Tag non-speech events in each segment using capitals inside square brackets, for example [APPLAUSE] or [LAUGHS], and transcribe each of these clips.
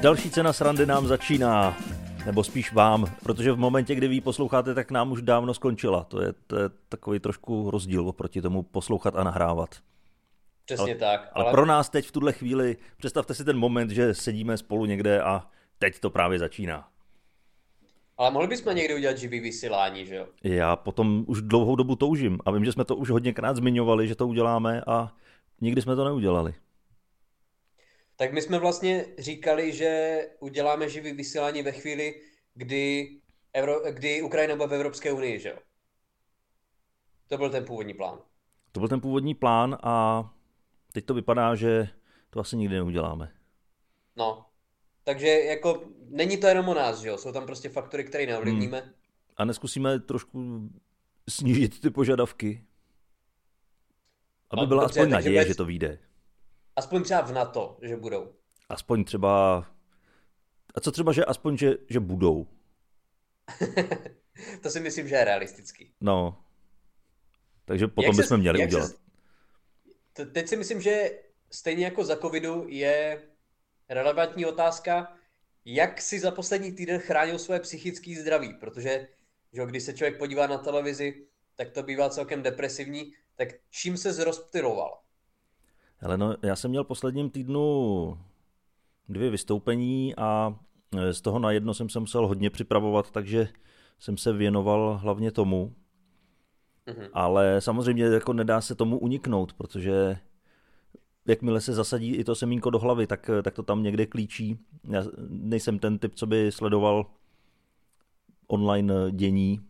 Další cena srandy nám začíná, nebo spíš vám, protože v momentě, kdy vy posloucháte, tak nám už dávno skončila. To je, to je takový trošku rozdíl oproti tomu poslouchat a nahrávat. Přesně ale, tak. Ale... ale pro nás teď v tuhle chvíli, představte si ten moment, že sedíme spolu někde a teď to právě začíná. Ale mohli bychom někdy udělat živý vysílání, že jo? Já potom už dlouhou dobu toužím a vím, že jsme to už hodněkrát zmiňovali, že to uděláme a nikdy jsme to neudělali. Tak my jsme vlastně říkali, že uděláme živý vysílání ve chvíli, kdy, Evro, kdy Ukrajina bude v Evropské unii, že jo? To byl ten původní plán. To byl ten původní plán a teď to vypadá, že to asi nikdy neuděláme. No, takže jako není to jenom o nás, že jo? Jsou tam prostě faktory, které neovlivníme. Hmm. A neskusíme trošku snížit ty požadavky? Aby no, byla dobře, aspoň naděje, že to vyjde. Aspoň třeba v NATO, že budou. Aspoň třeba... A co třeba, že aspoň, že, že budou? [LAUGHS] to si myslím, že je realistický. No. Takže potom bychom se, měli udělat. Se, teď si myslím, že stejně jako za covidu je relevantní otázka, jak si za poslední týden chránil svoje psychické zdraví, protože že když se člověk podívá na televizi, tak to bývá celkem depresivní, tak čím se zrozptyloval? Ale no, já jsem měl posledním týdnu dvě vystoupení a e, z toho na jedno jsem se musel hodně připravovat, takže jsem se věnoval hlavně tomu. Mm-hmm. Ale samozřejmě jako nedá se tomu uniknout, protože jakmile se zasadí i to semínko do hlavy, tak, tak to tam někde klíčí. Já nejsem ten typ, co by sledoval online dění,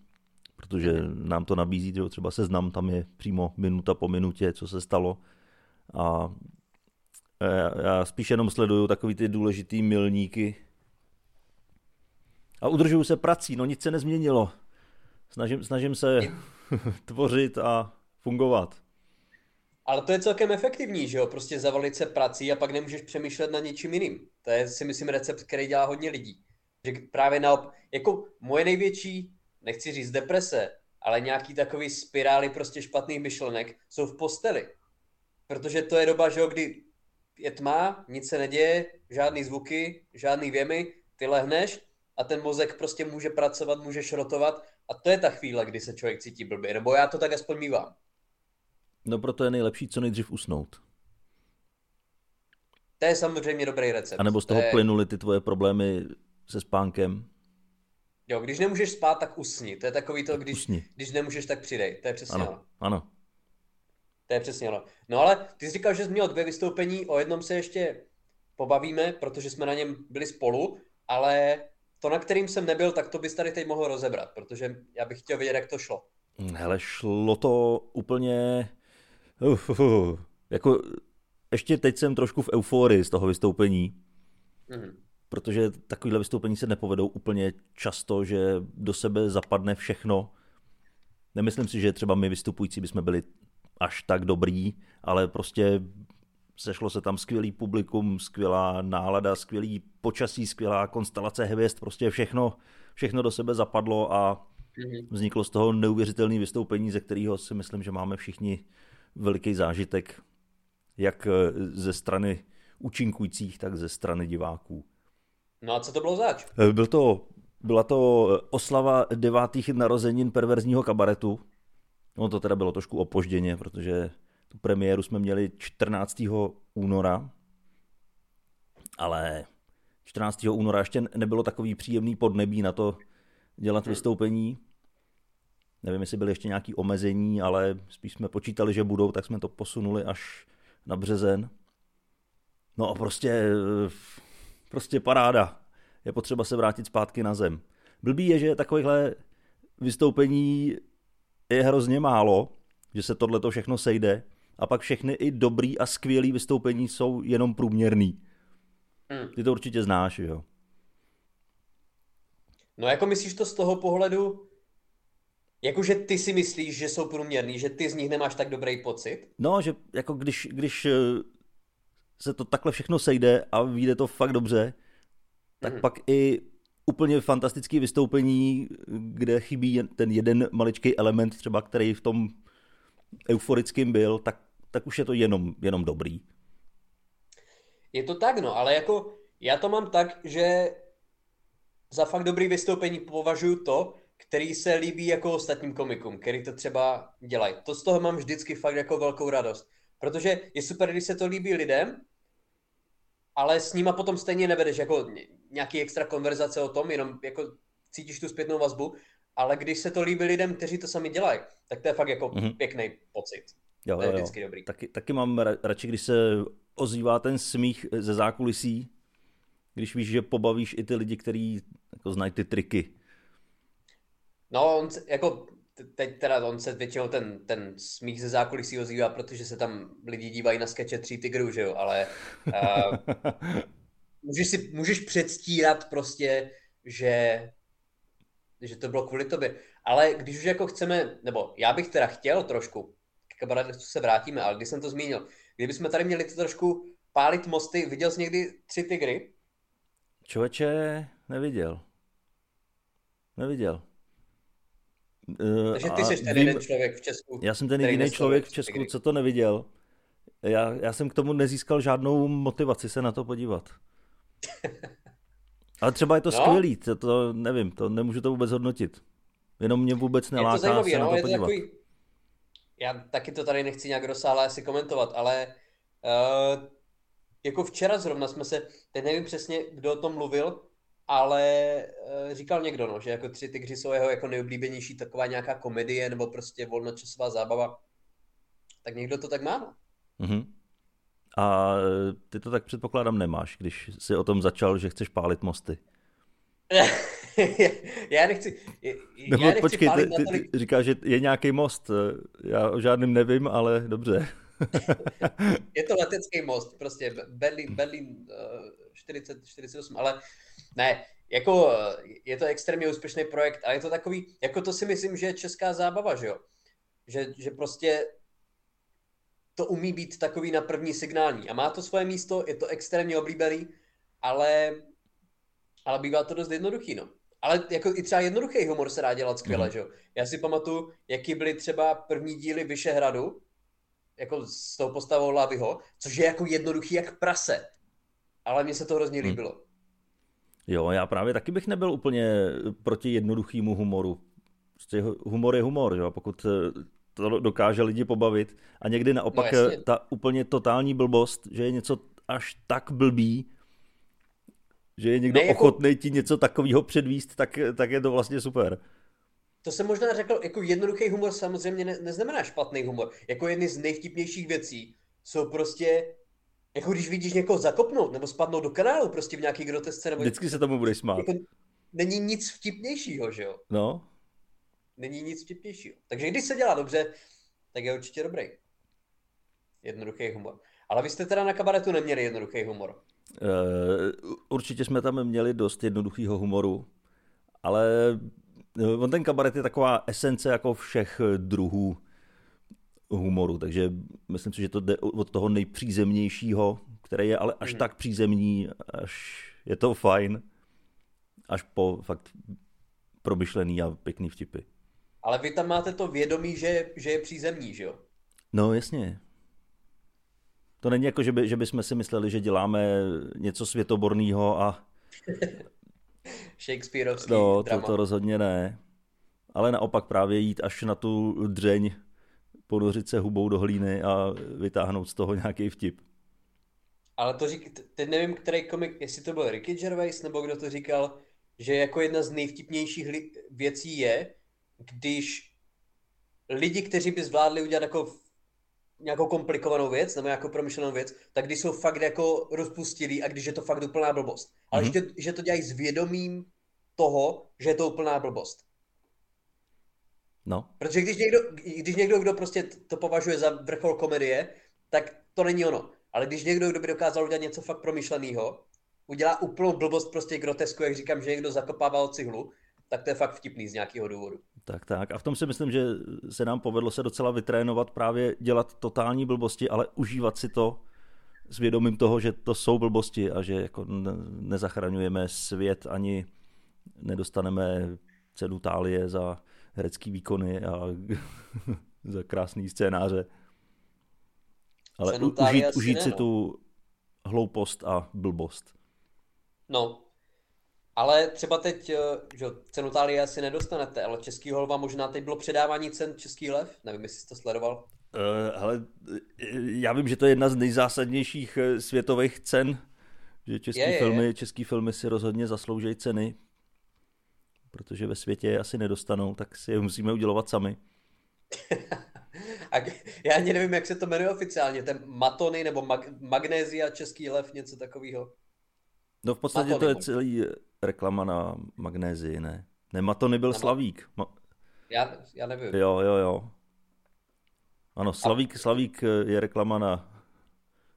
protože nám to nabízí, že třeba seznam, tam je přímo minuta po minutě, co se stalo. A já spíš jenom sleduju takový ty důležitý milníky. A udržuju se prací, no nic se nezměnilo. Snažím, snažím se [LAUGHS] tvořit a fungovat. Ale to je celkem efektivní, že jo? Prostě zavalit se prací a pak nemůžeš přemýšlet na něčím jiným. To je si myslím recept, který dělá hodně lidí. Že právě na jako moje největší, nechci říct deprese, ale nějaký takový spirály prostě špatných myšlenek jsou v posteli. Protože to je doba, že jo, kdy je tma, nic se neděje, žádný zvuky, žádný věmy, ty lehneš a ten mozek prostě může pracovat, může šrotovat a to je ta chvíle, kdy se člověk cítí blbě, nebo já to tak aspoň mývám. No proto je nejlepší co nejdřív usnout. To je samozřejmě dobrý recept. A nebo z toho to je... plynuly ty tvoje problémy se spánkem? Jo, když nemůžeš spát, tak usni. To je takový to, když, když nemůžeš, tak přidej. To je přesně ano. Ano. To je přesně ono. No ale ty jsi říkal, že jsi měl dvě vystoupení, o jednom se ještě pobavíme, protože jsme na něm byli spolu, ale to, na kterým jsem nebyl, tak to bys tady teď mohl rozebrat, protože já bych chtěl vědět, jak to šlo. Hele, šlo to úplně Uf, uf, uf. Jako ještě teď jsem trošku v euforii z toho vystoupení, mm. protože takovýhle vystoupení se nepovedou úplně často, že do sebe zapadne všechno. Nemyslím si, že třeba my vystupující bychom byli až tak dobrý, ale prostě sešlo se tam skvělý publikum, skvělá nálada, skvělý počasí, skvělá konstelace hvězd, prostě všechno, všechno do sebe zapadlo a mhm. vzniklo z toho neuvěřitelné vystoupení, ze kterého si myslím, že máme všichni veliký zážitek, jak eh, ze strany účinkujících, tak ze strany diváků. No a co to bylo zač? Eh, byl to, byla to eh, oslava devátých narozenin perverzního kabaretu. No to teda bylo trošku opožděně, protože tu premiéru jsme měli 14. února, ale 14. února ještě nebylo takový příjemný podnebí na to dělat hmm. vystoupení. Nevím, jestli byly ještě nějaké omezení, ale spíš jsme počítali, že budou, tak jsme to posunuli až na březen. No a prostě, prostě paráda. Je potřeba se vrátit zpátky na zem. Blbý je, že takovýchhle vystoupení je hrozně málo, že se tohle to všechno sejde a pak všechny i dobrý a skvělý vystoupení jsou jenom průměrný. Hmm. Ty to určitě znáš, jo? No jako myslíš to z toho pohledu, Jakože ty si myslíš, že jsou průměrný, že ty z nich nemáš tak dobrý pocit? No, že jako když, když eh, se to takhle všechno sejde a vyjde to fakt dobře, tak hmm. pak i úplně fantastický vystoupení, kde chybí ten jeden maličký element třeba, který v tom euforickým byl, tak, tak už je to jenom, jenom dobrý. Je to tak, no, ale jako Já to mám tak, že za fakt dobrý vystoupení považuji to, který se líbí jako ostatním komikům, který to třeba dělají. To z toho mám vždycky fakt jako velkou radost. Protože je super, když se to líbí lidem, ale s nima potom stejně nevedeš jako nějaký extra konverzace o tom, jenom jako cítíš tu zpětnou vazbu, ale když se to líbí lidem, kteří to sami dělají, tak to je fakt jako mm-hmm. pěkný pocit. Jo, to je jo, vždycky dobrý. Taky, taky mám radši, když se ozývá ten smích ze zákulisí, když víš, že pobavíš i ty lidi, kteří jako znají ty triky. No, on jako teď teda on se většinou ten, ten smích ze zákulisí ozývá, protože se tam lidi dívají na skeče tří tigrů, že jo, ale uh, [LAUGHS] můžeš, si, můžeš předstírat prostě, že, že to bylo kvůli tobě. Ale když už jako chceme, nebo já bych teda chtěl trošku, k kabaretu se vrátíme, ale když jsem to zmínil, kdybychom tady měli to trošku pálit mosty, viděl jsi někdy tři tygry? Člověče, neviděl. Neviděl. Takže ty jsi ten jeden člověk v Česku. Já jsem ten jediný člověk v Česku, co to neviděl. Já, já jsem k tomu nezískal žádnou motivaci se na to podívat. [LAUGHS] Ale třeba je to no. skvělý, to, to nevím, to nemůžu to vůbec hodnotit. Jenom mě vůbec neláká je to zajímavý, se no, na to je podívat. To takový... Já taky to tady nechci nějak rozsáhle asi komentovat, ale uh, jako včera zrovna jsme se, teď nevím přesně, kdo o tom mluvil, ale uh, říkal někdo, no, že jako tři tygři jsou jeho jako nejoblíbenější taková nějaká komedie nebo prostě volnočasová zábava. Tak někdo to tak má, no. Mm-hmm. A ty to tak předpokládám nemáš, když jsi o tom začal, že chceš pálit mosty. [LAUGHS] já nechci. Nebo já nechci počkej, ty, ty, ty říkáš, že je nějaký most. Já o žádném nevím, ale dobře. [LAUGHS] je to letecký most, prostě Berlín, Berlín 40, 48, ale ne, jako je to extrémně úspěšný projekt, ale je to takový, jako to si myslím, že je česká zábava, že jo? Že, že prostě to umí být takový na první signální a má to svoje místo, je to extrémně oblíbený, ale, ale bývá to dost jednoduchý, no. Ale jako i třeba jednoduchý humor se dá dělat skvěle, mm. že jo. Já si pamatuju, jaký byly třeba první díly Vyšehradu, jako s tou postavou Lavyho, což je jako jednoduchý jak prase. Ale mně se to hrozně mhm. líbilo. Hmm. Jo, já právě taky bych nebyl úplně proti jednoduchýmu humoru. Prostě humor je humor, jo? pokud eh, to dokáže lidi pobavit. A někdy naopak no, ta úplně totální blbost, že je něco až tak blbý, že je někdo ne, jako... ochotný ti něco takového předvíst, tak, tak je to vlastně super. To jsem možná řekl, jako jednoduchý humor samozřejmě ne, neznamená špatný humor. Jako jedny z nejvtipnějších věcí jsou prostě, jako když vidíš někoho zakopnout nebo spadnout do kanálu prostě v nějaký grotesce. Nebo... Vždycky se tomu budeš smát. Jako, není nic vtipnějšího, že jo? No. Není nic vtipnějšího. Takže když se dělá dobře, tak je určitě dobrý. Jednoduchý humor. Ale vy jste teda na kabaretu neměli jednoduchý humor. Uh, určitě jsme tam měli dost jednoduchého humoru, ale eh, on ten kabaret je taková esence jako všech druhů humoru, takže myslím si, že to jde od toho nejpřízemnějšího, který je ale až hmm. tak přízemní, až je to fajn, až po fakt promyšlený a pěkný vtipy. Ale vy tam máte to vědomí, že, že je přízemní, že jo? No jasně. To není jako, že, by, že bychom si mysleli, že děláme něco světoborného a... [LAUGHS] Shakespeareovský No, to, to rozhodně ne. Ale naopak právě jít až na tu dřeň, ponořit se hubou do hlíny a vytáhnout z toho nějaký vtip. Ale to řík, teď nevím, který komik, jestli to byl Ricky Gervais, nebo kdo to říkal, že jako jedna z nejvtipnějších věcí je, když lidi, kteří by zvládli udělat jako nějakou komplikovanou věc nebo nějakou promyšlenou věc, tak když jsou fakt jako rozpustilí a když je to fakt úplná blbost. Ale mm-hmm. že, že to dělají s vědomím toho, že je to úplná blbost. No. Protože když někdo, když někdo, kdo prostě to považuje za vrchol komedie, tak to není ono. Ale když někdo, kdo by dokázal udělat něco fakt promyšleného, udělá úplnou blbost prostě grotesku, jak říkám, že někdo zakopával cihlu, tak to je fakt vtipný z nějakého důvodu. Tak, tak. A v tom si myslím, že se nám povedlo se docela vytrénovat právě dělat totální blbosti, ale užívat si to s vědomím toho, že to jsou blbosti a že jako nezachraňujeme svět ani nedostaneme cenu Tálie za herecký výkony a [LAUGHS] za krásný scénáře. Ale užít, užít si no. tu hloupost a blbost. No, ale třeba teď, eh, že cenu Tálie asi nedostanete, ale Český holva možná teď bylo předávání cen Český lev, nevím, jestli jsi to sledoval. Uh, ale já vím, že to je jedna z nejzásadnějších světových cen, že český, je, filmy, je. český filmy si rozhodně zasloužejí ceny, protože ve světě je asi nedostanou, tak si je musíme udělovat sami. [LAUGHS] A já ani nevím, jak se to jmenuje oficiálně, ten Matony nebo mag- Magnézia Český lev, něco takového. No v podstatě Matony, to je celý reklama na magnézii, ne? Ne, Matony byl Slavík. Ma... Já, já nevím. Jo, jo, jo. Ano, Slavík, A... Slavík je reklama na,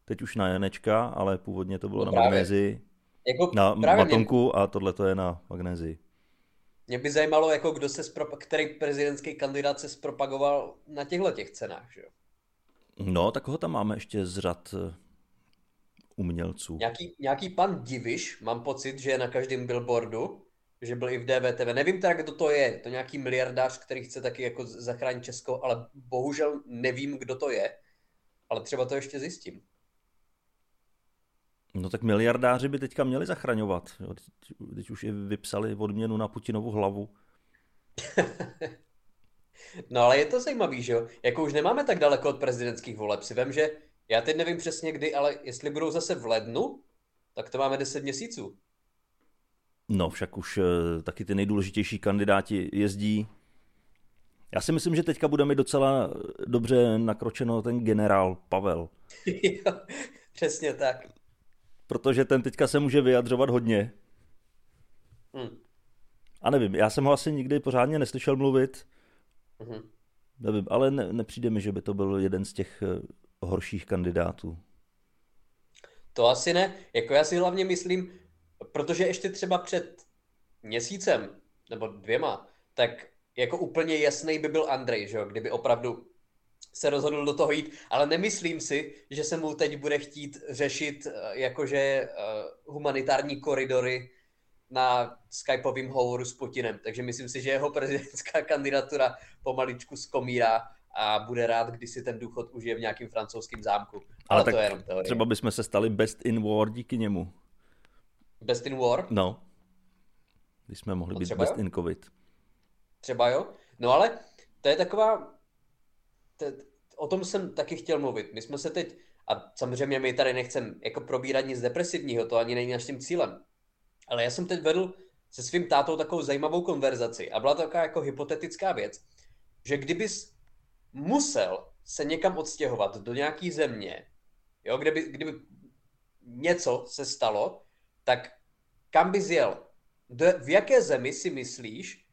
teď už na Janečka, ale původně to bylo no na magnézii. Jako, na matonku mě... a tohle to je na magnézii. Mě by zajímalo, jako kdo se který prezidentský kandidát se zpropagoval na těchto těch cenách, že jo? No, tak ho tam máme ještě z řad eh, umělců. Nějaký, nějaký pan Diviš, mám pocit, že je na každém billboardu, že byl i v DVTV. Nevím teda, kdo to je. To nějaký miliardář, který chce taky jako zachránit Česko, ale bohužel nevím, kdo to je. Ale třeba to ještě zjistím. No tak miliardáři by teďka měli zachraňovat. Teď už i vypsali odměnu na Putinovu hlavu. [LAUGHS] no ale je to zajímavý, že jo? Jako už nemáme tak daleko od prezidentských voleb. Si vím, že já teď nevím přesně kdy, ale jestli budou zase v lednu, tak to máme 10 měsíců. No však už eh, taky ty nejdůležitější kandidáti jezdí. Já si myslím, že teďka bude mi docela dobře nakročeno ten generál Pavel. [LAUGHS] jo, přesně tak protože ten teďka se může vyjadřovat hodně. Hmm. A nevím, já jsem ho asi nikdy pořádně neslyšel mluvit. Hmm. Nevím, ale ne, nepřijde mi, že by to byl jeden z těch uh, horších kandidátů. To asi ne. Jako já si hlavně myslím, protože ještě třeba před měsícem nebo dvěma, tak jako úplně jasný by byl Andrej, že jo? kdyby opravdu se rozhodl do toho jít, ale nemyslím si, že se mu teď bude chtít řešit eh, jakože uh, humanitární koridory na skypovým hovoru s Putinem. Takže myslím si, že jeho prezidentská [LAUGHS] kandidatura pomaličku skomírá a bude rád, když si ten důchod užije v nějakým francouzském zámku. Ale, ale tak to je jenom teorie. třeba bychom se stali best in war díky němu. Best in war? No. Když jsme mohli no být best jo? in covid. Třeba jo. No ale to je taková o tom jsem taky chtěl mluvit. My jsme se teď, a samozřejmě my tady nechcem jako probírat nic depresivního, to ani není naším cílem. Ale já jsem teď vedl se svým tátou takovou zajímavou konverzaci a byla to taková jako hypotetická věc, že kdybys musel se někam odstěhovat do nějaký země, jo, kdyby, kdyby něco se stalo, tak kam bys jel? Do, v jaké zemi si myslíš,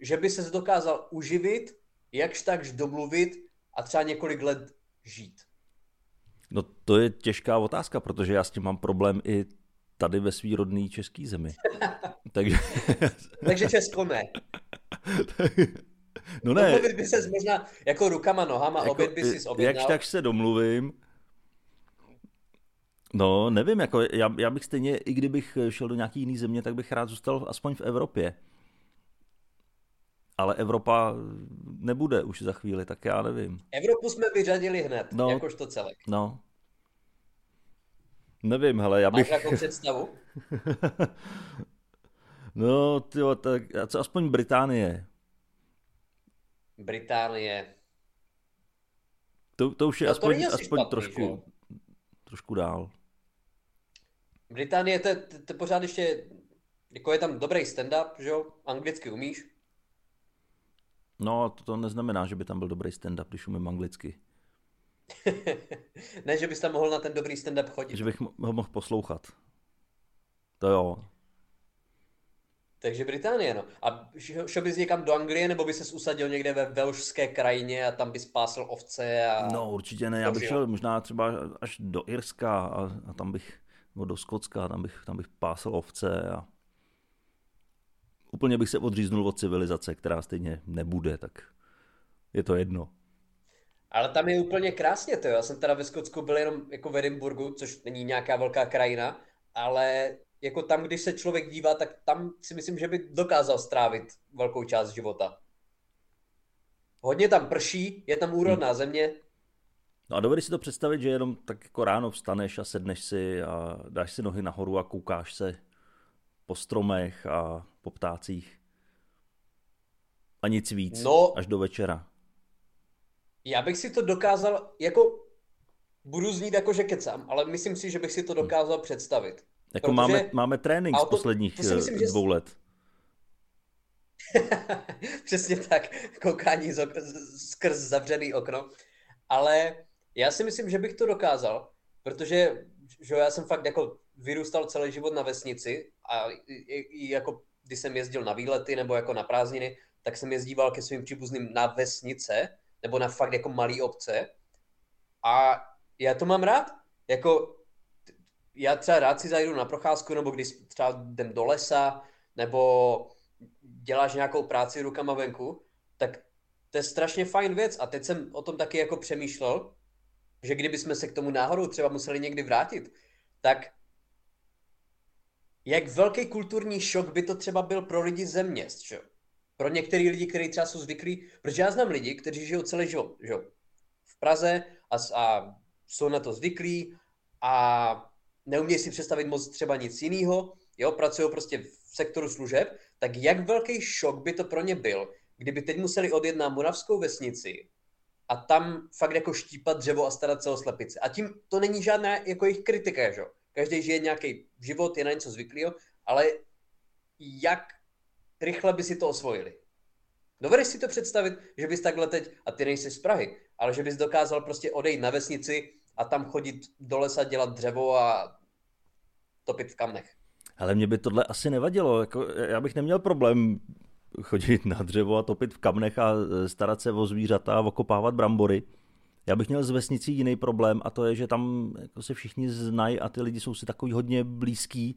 že by ses dokázal uživit, jakž takž domluvit a třeba několik let žít? No to je těžká otázka, protože já s tím mám problém i tady ve svý rodný český zemi. [LAUGHS] Takže... Takže Česko ne. [LAUGHS] no ne. Domluvit by se možná jako rukama, nohama, jako, oběd by si objednal. Jak tak se domluvím, No, nevím, jako já, já bych stejně, i kdybych šel do nějaký jiný země, tak bych rád zůstal aspoň v Evropě ale Evropa nebude už za chvíli, tak já nevím. Evropu jsme vyřadili hned, no, jakožto celek. No. Nevím, hele, já bych... Máš představu? [LAUGHS] no, tyjo, tak co aspoň Británie. Británie. To, to už je no, aspoň, aspoň špatný, trošku, trošku dál. Británie, to, to, to pořád ještě, jako je tam dobrý stand-up, že jo, anglicky umíš, No, to, to neznamená, že by tam byl dobrý stand-up, když umím anglicky. [LAUGHS] ne, že bys tam mohl na ten dobrý stand-up chodit. Že bych ho mohl poslouchat. To jo. Takže Británie, no. A šel bys někam do Anglie, nebo bys se usadil někde ve velšské krajině a tam bys pásl ovce a... No určitě ne, já bych šel možná třeba až do Irska a, a tam bych, nebo do Skotska, tam bych, tam bych pásl ovce a úplně bych se odříznul od civilizace, která stejně nebude, tak je to jedno. Ale tam je úplně krásně to, já jsem teda ve Skotsku byl jenom jako v Edinburgu, což není nějaká velká krajina, ale jako tam, když se člověk dívá, tak tam si myslím, že by dokázal strávit velkou část života. Hodně tam prší, je tam úrodná hmm. země. No a dovedeš si to představit, že jenom tak jako ráno vstaneš a sedneš si a dáš si nohy nahoru a koukáš se po stromech a po ptácích. A nic víc, no, až do večera. Já bych si to dokázal, jako budu znít jako, že kecám, ale myslím si, že bych si to dokázal představit. Jako Protože... máme, máme trénink z posledních to, to myslím, že... dvou let. [LAUGHS] Přesně tak, koukání z ok- skrz zavřený okno. Ale já si myslím, že bych to dokázal, protože že já jsem fakt jako vyrůstal celý život na vesnici a jako když jsem jezdil na výlety nebo jako na prázdniny, tak jsem jezdíval ke svým příbuzným na vesnice nebo na fakt jako malý obce a já to mám rád. Jako já třeba rád si zajdu na procházku, nebo když třeba jdem do lesa, nebo děláš nějakou práci rukama venku, tak to je strašně fajn věc. A teď jsem o tom taky jako přemýšlel, že kdyby jsme se k tomu náhodou třeba museli někdy vrátit, tak jak velký kulturní šok by to třeba byl pro lidi ze měst, že? Pro některý lidi, kteří třeba jsou zvyklí, protože já znám lidi, kteří žijou celý život, že? v Praze a, a jsou na to zvyklí a neumějí si představit moc třeba nic jiného, jo, pracují prostě v sektoru služeb, tak jak velký šok by to pro ně byl, kdyby teď museli odjet na Moravskou vesnici a tam fakt jako štípat dřevo a starat se o slepice. A tím to není žádná jako jejich kritika, že? Každý žije nějaký život, je na něco zvyklý, ale jak rychle by si to osvojili. Dovedeš si to představit, že bys takhle teď, a ty nejsi z Prahy, ale že bys dokázal prostě odejít na vesnici a tam chodit do lesa, dělat dřevo a topit v kamnech. Ale mě by tohle asi nevadilo. Jako, já bych neměl problém chodit na dřevo a topit v kamnech a e, starat se o zvířata a okopávat brambory. Já bych měl z vesnicí jiný problém a to je, že tam jako se všichni znají a ty lidi jsou si takový hodně blízký.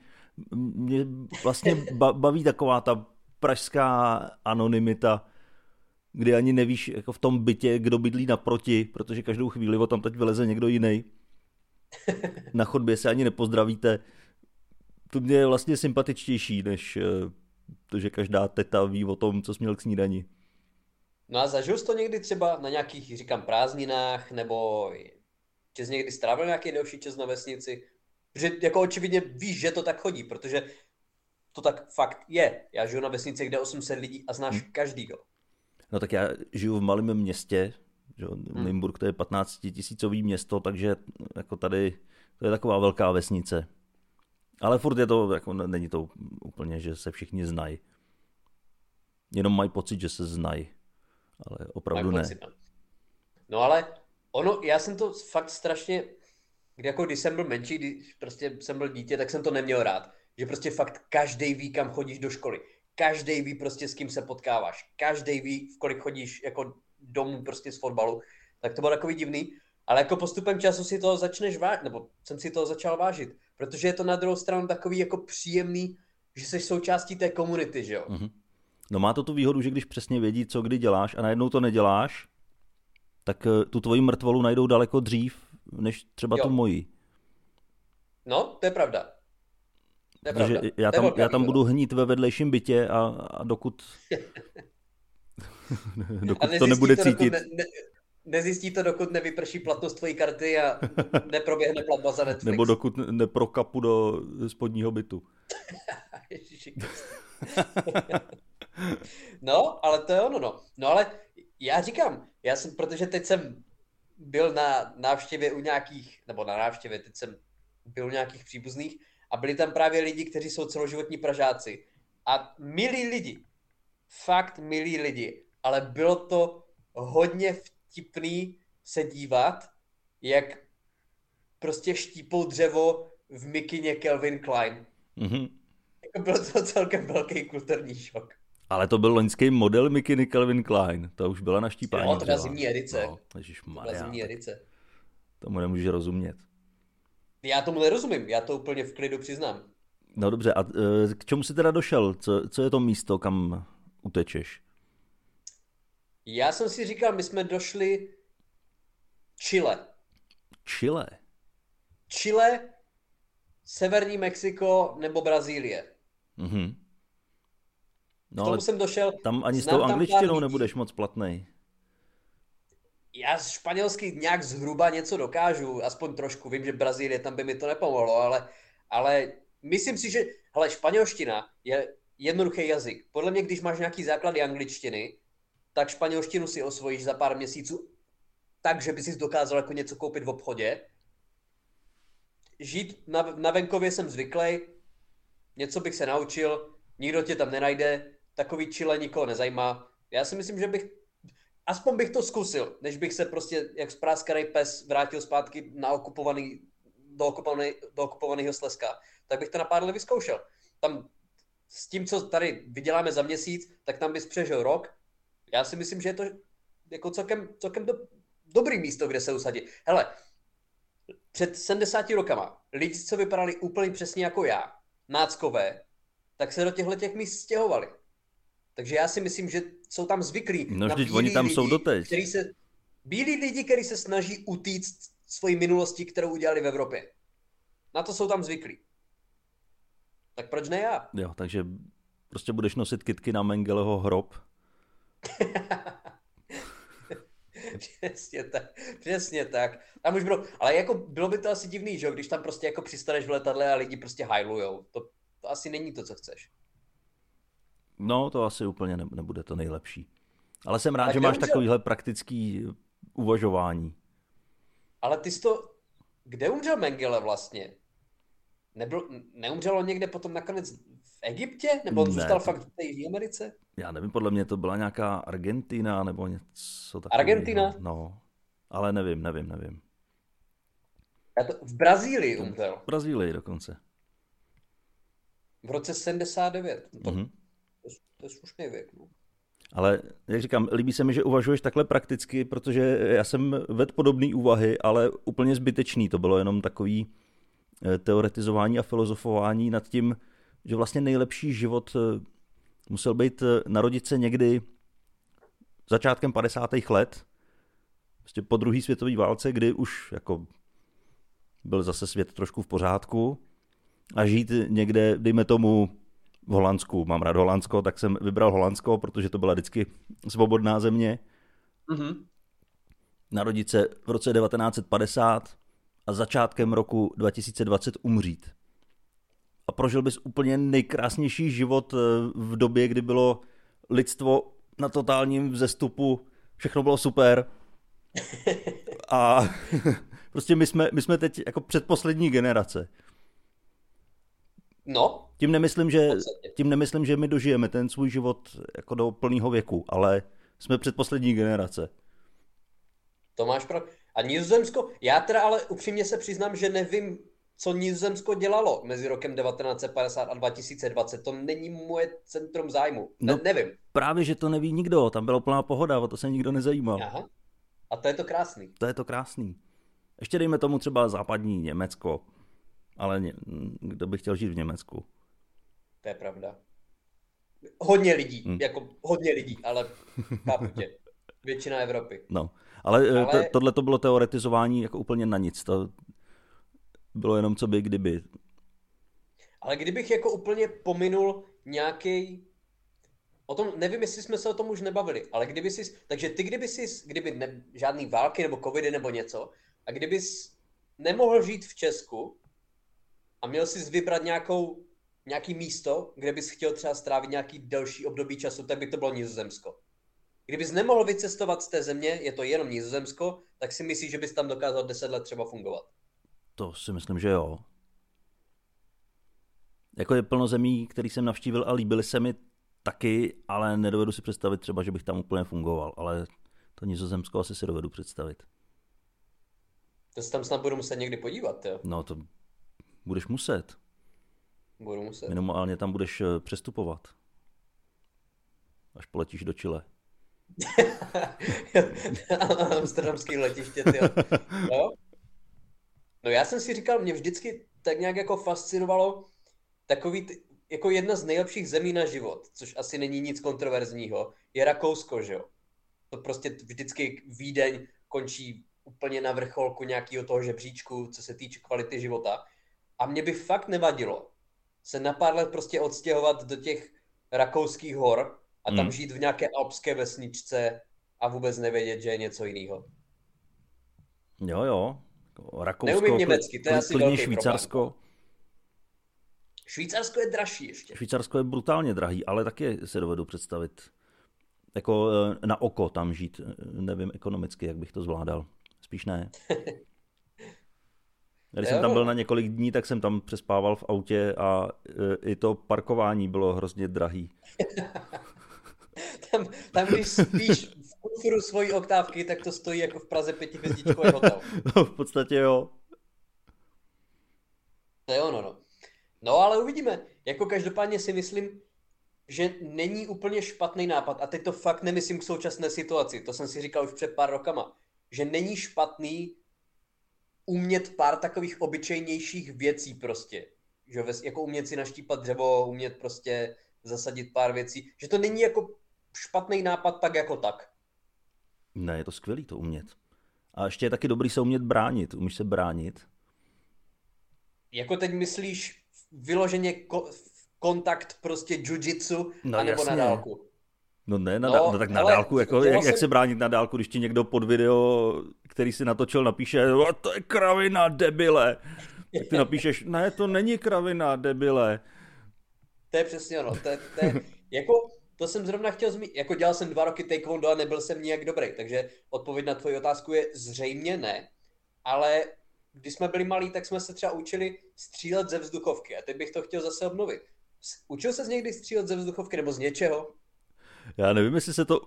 Mě vlastně [LAUGHS] baví taková ta pražská anonymita, kdy ani nevíš jako v tom bytě, kdo bydlí naproti, protože každou chvíli o tam teď vyleze někdo jiný. [LAUGHS] Na chodbě se ani nepozdravíte. To mě je vlastně sympatičtější, než eh, to, že každá teta ví o tom, co jsi měl k snídani. No a zažil jsi to někdy třeba na nějakých, říkám, prázdninách, nebo že jsi někdy strávil nějaký delší čas na vesnici? Protože jako očividně víš, že to tak chodí, protože to tak fakt je. Já žiju na vesnici, kde 800 lidí a znáš hmm. každýho. No tak já žiju v malém městě, že? Hmm. Limburg to je 15 tisícový město, takže jako tady to je taková velká vesnice. Ale furt je to, jako není to úplně, že se všichni znají. Jenom mají pocit, že se znají. Ale opravdu ne. Pocit, no. ale ono, já jsem to fakt strašně, kdy jako když jsem byl menší, když prostě jsem byl dítě, tak jsem to neměl rád. Že prostě fakt každý ví, kam chodíš do školy každý ví prostě s kým se potkáváš, každý ví, v kolik chodíš jako domů prostě z fotbalu, tak to bylo takový divný, ale jako postupem času si toho začneš vážit, nebo jsem si toho začal vážit, protože je to na druhou stranu takový jako příjemný, že jsi součástí té komunity, že jo? Mm-hmm. No má to tu výhodu, že když přesně vědí, co kdy děláš a najednou to neděláš, tak eh, tu tvoji mrtvolu najdou daleko dřív, než třeba jo. tu moji. No, to je pravda. Takže já tam, já tam budu hnít ve vedlejším bytě a, a dokud, [LAUGHS] dokud a to nebude to, cítit. Ne, ne, nezjistí to, dokud nevyprší platnost tvojí karty a [LAUGHS] neproběhne platba za Netflix. Nebo dokud neprokapu do spodního bytu. [LAUGHS] [LAUGHS] no, ale to je ono, no. No ale já říkám, já jsem, protože teď jsem byl na návštěvě u nějakých, nebo na návštěvě, teď jsem byl u nějakých příbuzných a byli tam právě lidi, kteří jsou celoživotní Pražáci. A milí lidi, fakt milí lidi, ale bylo to hodně vtipný se dívat, jak prostě štípou dřevo v mikině Kelvin Klein. Mm-hmm. Byl to celkem velký kulturní šok. Ale to byl loňský model mikiny Calvin Klein. To už byla na štípání. No, to byla zimní edice. No, to byla zimní edice. Tomu nemůžeš rozumět. Já tomu nerozumím, já to úplně v klidu přiznám. No dobře, a e, k čemu jsi teda došel? Co, co je to místo, kam utečeš? Já jsem si říkal, my jsme došli Chile. Chile? Chile, Severní Mexiko nebo Brazílie. Mhm. No, K tomu jsem došel. Tam ani s tou angličtinou nebudeš moc platný já španělsky nějak zhruba něco dokážu, aspoň trošku, vím, že Brazílie tam by mi to nepomohlo, ale, ale myslím si, že, hele, španělština je jednoduchý jazyk. Podle mě, když máš nějaký základy angličtiny, tak španělštinu si osvojíš za pár měsíců tak, že by si dokázal jako něco koupit v obchodě. Žít na, na venkově jsem zvyklý, něco bych se naučil, nikdo tě tam nenajde, takový čile nikoho nezajímá. Já si myslím, že bych, aspoň bych to zkusil, než bych se prostě jak spráskaný pes vrátil zpátky na okupovaný, do, okupovaný, do okupovaného Slezska, tak bych to na pár let vyzkoušel. Tam s tím, co tady vyděláme za měsíc, tak tam bys přežil rok. Já si myslím, že je to jako celkem, celkem do, dobrý místo, kde se usadit. Hele, před 70 rokama lidi, co vypadali úplně přesně jako já, náckové, tak se do těchto těch míst stěhovali. Takže já si myslím, že jsou tam zvyklí no, na oni tam lidi, jsou doteď. Který se, bílí lidi, kteří se snaží utíct svoji minulosti, kterou udělali v Evropě. Na to jsou tam zvyklí. Tak proč ne já? Jo, takže prostě budeš nosit kitky na Mengeleho hrob. [LAUGHS] [LAUGHS] přesně tak, přesně tak. Tam už bylo, ale jako bylo by to asi divný, že když tam prostě jako přistaneš v letadle a lidi prostě hajlujou. To, to asi není to, co chceš. No, to asi úplně nebude to nejlepší. Ale jsem rád, tak že máš umřel... takovýhle praktický uvažování. Ale ty jsi to... Kde umřel Mengele vlastně? Nebyl, neumřelo někde potom nakonec v Egyptě? Nebo on ne, zůstal to... fakt v té Jižní Americe? Já nevím, podle mě to byla nějaká Argentina nebo něco takového. Argentina? No, ale nevím, nevím, nevím. Já to, v Brazílii umřel. V Brazílii dokonce. V roce 79. To, mm-hmm. to, to je slušný věk. No. Ale jak říkám, líbí se mi, že uvažuješ takhle prakticky, protože já jsem ved podobné úvahy, ale úplně zbytečný. To bylo jenom takový teoretizování a filozofování nad tím, že vlastně nejlepší život eh, musel být eh, narodit se někdy začátkem 50. let, prostě po druhé světové válce, kdy už jako byl zase svět trošku v pořádku a žít někde, dejme tomu, v Holandsku. Mám rád Holandsko, tak jsem vybral Holandsko, protože to byla vždycky svobodná země. Mm-hmm. Narodit se v roce 1950 a začátkem roku 2020 umřít. A prožil bys úplně nejkrásnější život eh, v době, kdy bylo lidstvo na totálním vzestupu, všechno bylo super. A [LAUGHS] prostě my jsme, my jsme teď jako předposlední generace. No. Tím nemyslím, že, tím nemyslím, že my dožijeme ten svůj život jako do plného věku, ale jsme předposlední generace. To máš pravdu. A Nizozemsko, já teda ale upřímně se přiznám, že nevím, co Nizozemsko dělalo mezi rokem 1950 a 2020. To není moje centrum zájmu. No, ne, nevím. Právě, že to neví nikdo. Tam byla plná pohoda, o to se nikdo nezajímal. Aha. A to je to krásný. To je to krásný. Ještě dejme tomu třeba západní Německo. Ale ně, kdo by chtěl žít v Německu? To je pravda. Hodně lidí, hmm. jako hodně lidí, ale chápu tě. Většina Evropy. No, ale, eh, ale... To, tohle to bylo teoretizování jako úplně na nic. To bylo jenom co by kdyby. Ale kdybych jako úplně pominul nějaký O tom, nevím, jestli jsme se o tom už nebavili, ale kdyby si, takže ty kdyby si, kdyby ne, žádný války nebo covidy nebo něco, a kdybys nemohl žít v Česku a měl jsi vybrat nějakou nějaký místo, kde bys chtěl třeba strávit nějaký delší období času, tak by to bylo Nizozemsko. Kdybys nemohl vycestovat z té země, je to jenom Nizozemsko, tak si myslíš, že bys tam dokázal 10 let třeba fungovat? To si myslím, že jo. Jako je plno zemí, který jsem navštívil a líbily se mi taky, ale nedovedu si představit třeba, že bych tam úplně fungoval, ale to Nizozemsko asi si dovedu představit. To se tam snad budu muset někdy podívat, jo? No to budeš muset. Budu muset. Minimálně tam budeš eh, přestupovat. Až poletíš do Chile. [LAUGHS] Amsterdamský letiště, ty. No? no já jsem si říkal, mě vždycky tak nějak jako fascinovalo takový, jako jedna z nejlepších zemí na život, což asi není nic kontroverzního, je Rakousko, že jo? To prostě vždycky Vídeň končí úplně na vrcholku nějakého toho žebříčku, co se týče kvality života. A mě by fakt nevadilo, se na pár let prostě odstěhovat do těch rakouských hor a tam hmm. žít v nějaké alpské vesničce a vůbec nevědět, že je něco jiného. Jo, jo. Rakousko, Neumím německy, to je asi klidně Švýcarsko. Problém. Švýcarsko je dražší ještě. Švýcarsko je brutálně drahý, ale taky se dovedu představit. Jako eh, na oko tam žít, nevím ekonomicky, jak bych to zvládal. Spíš ne. [LAUGHS] Když jsem tam byl na několik dní, tak jsem tam přespával v autě a eh, i to parkování bylo hrozně drahý. [LAUGHS] tam, tam, když spíš v kufru svojí oktávky, tak to stojí jako v Praze pětihvězdičkový hotel. [LAUGHS] no, v podstatě jo. To je ono, no. No ale uvidíme. Jako každopádně si myslím, že není úplně špatný nápad, a teď to fakt nemyslím k současné situaci, to jsem si říkal už před pár rokama, že není špatný umět pár takových obyčejnějších věcí prostě. Že jako umět si naštípat dřevo, umět prostě zasadit pár věcí. Že to není jako špatný nápad tak jako tak. Ne, je to skvělý to umět. A ještě je taky dobrý se umět bránit. Umíš se bránit? Jako teď myslíš vyloženě ko- kontakt prostě jiu-jitsu, no, anebo jasně. na dálku? No ne, na, no, no tak na dálku, jako, jak, jsem... jak se bránit na dálku, když ti někdo pod video, který si natočil, napíše, to je kravina, debile. Tak ty napíšeš, ne, to není kravina, debile. To je přesně ono, to to je jako, to jsem zrovna chtěl zmínit, jako dělal jsem dva roky taekwondo a nebyl jsem nijak dobrý, takže odpověď na tvoji otázku je zřejmě ne, ale když jsme byli malí, tak jsme se třeba učili střílet ze vzduchovky a teď bych to chtěl zase obnovit. Učil se z někdy střílet ze vzduchovky nebo z něčeho? Já nevím, jestli se to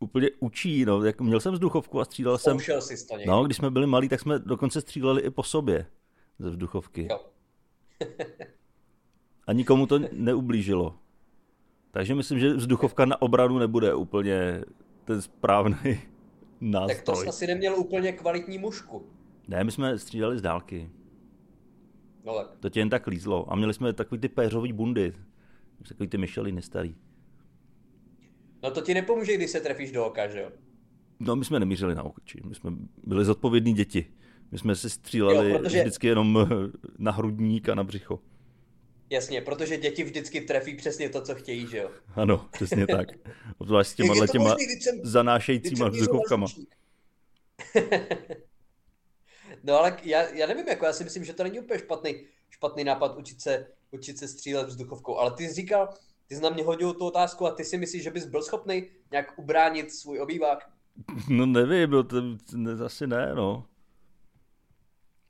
úplně učí, no, jak měl jsem vzduchovku a střílel jsem. jsi to někdy. No, když jsme byli malí, tak jsme dokonce stříleli i po sobě ze vzduchovky. Jo. a nikomu to neublížilo. Takže myslím, že vzduchovka na obranu nebude úplně ten správný [LAUGHS] nástroj. Tak to jsi asi neměl úplně kvalitní mušku. Ne, my jsme střídali z dálky. No tak. To tě jen tak lízlo. A měli jsme takový ty péřový bundy. Takový ty myšeliny starý. No to ti nepomůže, když se trefíš do oka, že jo? No my jsme nemířili na oči. My jsme byli zodpovědní děti. My jsme si stříleli jo, protože... vždycky jenom [LAUGHS] na hrudník a na břicho. Jasně, protože děti vždycky trefí přesně to, co chtějí, že jo? Ano, přesně tak. [LAUGHS] Obzvlášť s těma těma zanášejícíma vzduchovkama. [LAUGHS] No ale já, já nevím, jako já si myslím, že to není úplně špatný, špatný nápad učit se, učit se střílet vzduchovkou, ale ty jsi říkal, ty jsi na mě hodil tu otázku a ty si myslíš, že bys byl schopný nějak ubránit svůj obývák? No nevím, to, to, to asi ne, no.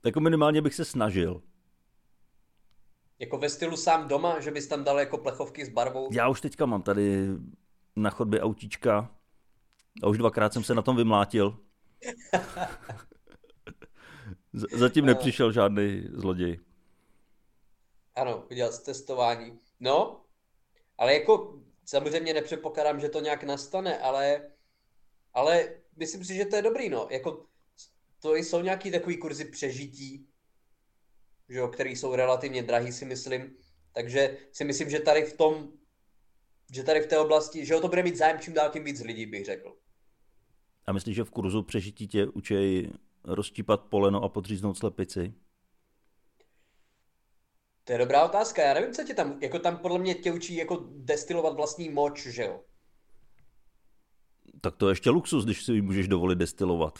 Jako minimálně bych se snažil. Jako ve stylu sám doma, že bys tam dal jako plechovky s barvou? Já už teďka mám tady na chodbě autíčka a už dvakrát jsem se na tom vymlátil. [LAUGHS] Zatím nepřišel žádný zloděj. Ano, udělal testování. No, ale jako samozřejmě nepředpokládám, že to nějak nastane, ale, ale myslím si, že to je dobrý, no. Jako, to jsou nějaký takový kurzy přežití, že jo, který jsou relativně drahý, si myslím. Takže si myslím, že tady v tom, že tady v té oblasti, že o to bude mít zájem čím dál tím víc lidí, bych řekl. A myslíš, že v kurzu přežití tě učí rozštípat poleno a podříznout slepici? To je dobrá otázka. Já nevím, co tě tam, jako tam podle mě tě učí jako destilovat vlastní moč, že jo? Tak to je ještě luxus, když si ji můžeš dovolit destilovat.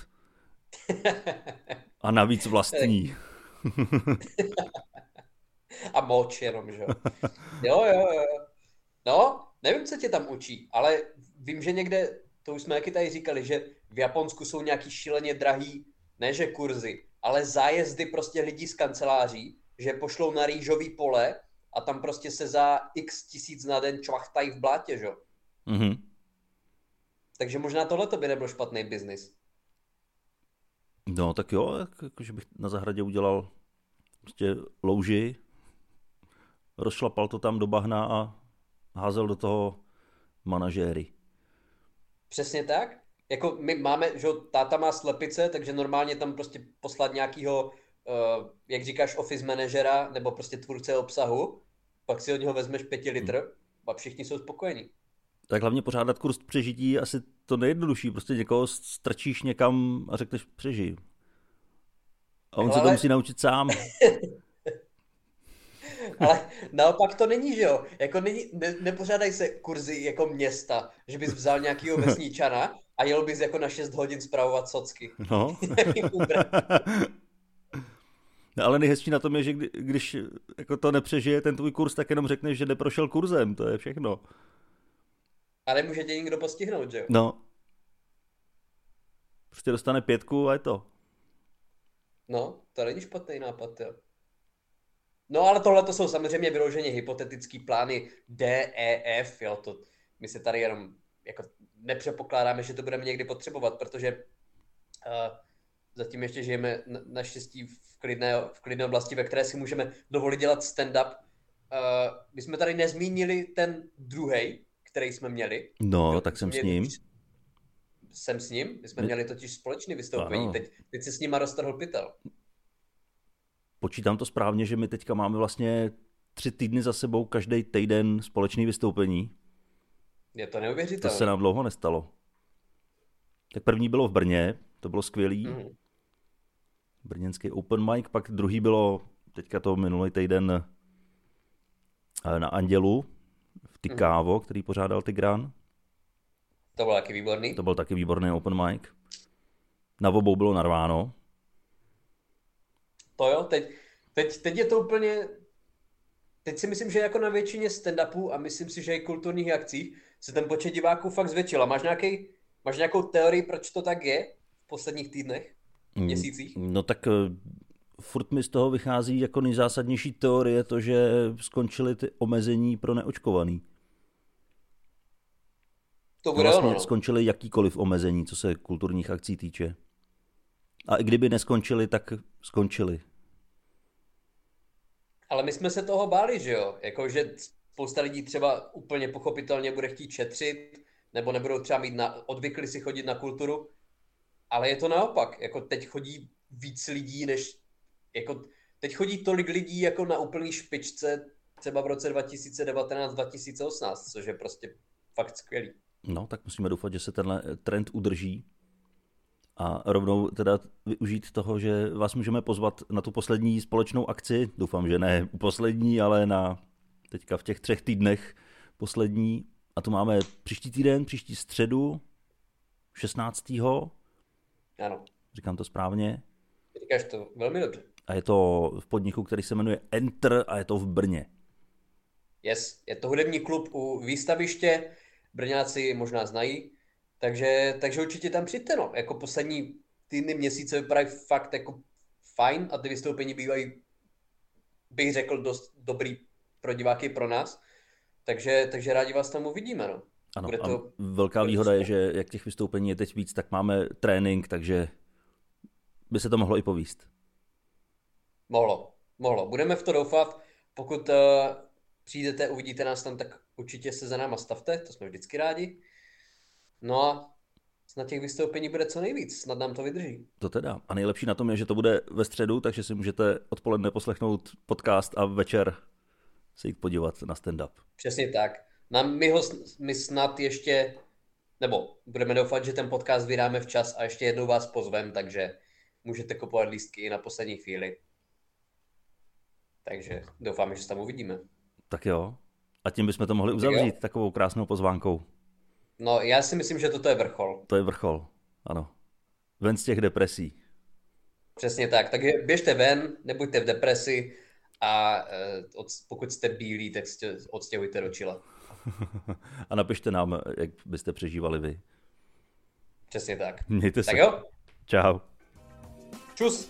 [LAUGHS] A navíc vlastní. [LAUGHS] a moč jenom, že jo? Jo, jo, jo. No, nevím, co tě tam učí, ale vím, že někde, to už jsme taky tady říkali, že v Japonsku jsou nějaký šíleně drahý ne že kurzy, ale zájezdy prostě lidí z kanceláří, že pošlou na rýžový pole a tam prostě se za x tisíc na den čvachtají v blátě, že? Mm-hmm. Takže možná tohle by nebyl špatný biznis. No tak jo, jako, že bych na zahradě udělal prostě louži, rozšlapal to tam do bahna a házel do toho manažéry. Přesně tak jako my máme, že táta má slepice, takže normálně tam prostě poslat nějakýho, uh, jak říkáš, office manažera nebo prostě tvůrce obsahu, pak si od něho vezmeš pěti litr hmm. a všichni jsou spokojení. Tak hlavně pořádat kurz přežití asi to nejjednodušší, prostě někoho strčíš někam a řekneš přežij. A on Ale... se to musí naučit sám. [LAUGHS] Ale naopak to není, že jo? Jako není, ne, nepořádají se kurzy jako města, že bys vzal nějakýho [LAUGHS] vesničana a jel bys jako na 6 hodin zpravovat socky. No. [LAUGHS] No, ale nejhezčí na tom je, že kdy, když jako to nepřežije ten tvůj kurz, tak jenom řekneš, že neprošel kurzem, to je všechno. A nemůže tě nikdo postihnout, že jo? No. Prostě dostane pětku a je to. No, to není špatný nápad, jo. No ale tohle to jsou samozřejmě vyloženě hypotetické plány D, E, F, jo, to my se tady jenom jako nepřepokládáme, že to budeme někdy potřebovat, protože uh, zatím ještě žijeme naštěstí v klidné, v klidné oblasti, ve které si můžeme dovolit dělat stand-up. Uh, my jsme tady nezmínili ten druhý, který jsme měli. No, jo, tak jsem měli, s ním. Jsem s ním, my jsme my... měli totiž společný vystoupení, teď, teď se s nima roztrhl pytel. Počítám to správně, že my teďka máme vlastně tři týdny za sebou každý týden společný vystoupení. Je to neuvěřitelné. To se nám dlouho nestalo. Tak první bylo v Brně, to bylo skvělý. Mm. Brněnský open mic, pak druhý bylo teďka to minulý týden eh, na Andělu Tikávo, mm. který pořádal Tigran. To byl taky výborný. To byl taky výborný open mic. Na obou bylo narváno. To jo, teď, teď, teď je to úplně... Teď si myslím, že jako na většině stand-upů a myslím si, že i kulturních akcí se ten počet diváků fakt zvětšil. A máš, nějaký, máš nějakou teorii, proč to tak je v posledních týdnech, mm, měsících? No tak eh, furt mi z toho vychází jako nejzásadnější teorie to, že skončily ty omezení pro neočkovaný. To bude vlastně ono. No. skončily jakýkoliv omezení, co se kulturních akcí týče. A i kdyby neskončili, tak skončili. Ale my jsme se toho báli, že jo? Jako, že spousta lidí třeba úplně pochopitelně bude chtít šetřit, nebo nebudou třeba mít na, odvykli si chodit na kulturu, ale je to naopak. Jako teď chodí víc lidí, než jako teď chodí tolik lidí jako na úplný špičce třeba v roce 2019-2018, což je prostě fakt skvělý. No, tak musíme doufat, že se tenhle trend udrží a rovnou teda využít toho, že vás můžeme pozvat na tu poslední společnou akci. Doufám, že ne u poslední, ale na teďka v těch třech týdnech poslední. A tu máme příští týden, příští středu, 16. Ano. Říkám to správně? Říkáš to velmi dobře. A je to v podniku, který se jmenuje Enter a je to v Brně. Yes, je to hudební klub u výstaviště, Brňáci možná znají, takže, takže určitě tam přijďte, no. Jako poslední týdny, měsíce vypadají fakt jako fajn a ty vystoupení bývají, bych řekl, dost dobrý pro diváky, pro nás. Takže, takže rádi vás tam uvidíme, no. Ano, Bude to... a velká výhoda je, že jak těch vystoupení je teď víc, tak máme trénink, takže by se to mohlo i povíst. Mohlo, mohlo. Budeme v to doufat. Pokud uh, přijdete, uvidíte nás tam, tak určitě se za náma stavte, to jsme vždycky rádi. No a snad těch vystoupení bude co nejvíc, snad nám to vydrží. To teda. A nejlepší na tom je, že to bude ve středu, takže si můžete odpoledne poslechnout podcast a večer se jít podívat na stand-up. Přesně tak. Nám, my, ho, my snad ještě, nebo budeme doufat, že ten podcast vydáme včas a ještě jednou vás pozvem, takže můžete kupovat lístky i na poslední chvíli. Takže doufám, že se tam uvidíme. Tak jo. A tím bychom to mohli uzavřít takovou krásnou pozvánkou. No, já si myslím, že toto je vrchol. To je vrchol, ano. Ven z těch depresí. Přesně tak. Takže běžte ven, nebuďte v depresi a e, od, pokud jste bílí, tak se odstěhujte do čila. [LAUGHS] a napište nám, jak byste přežívali vy. Přesně tak. Mějte se. Tak jo. Čau. Čus.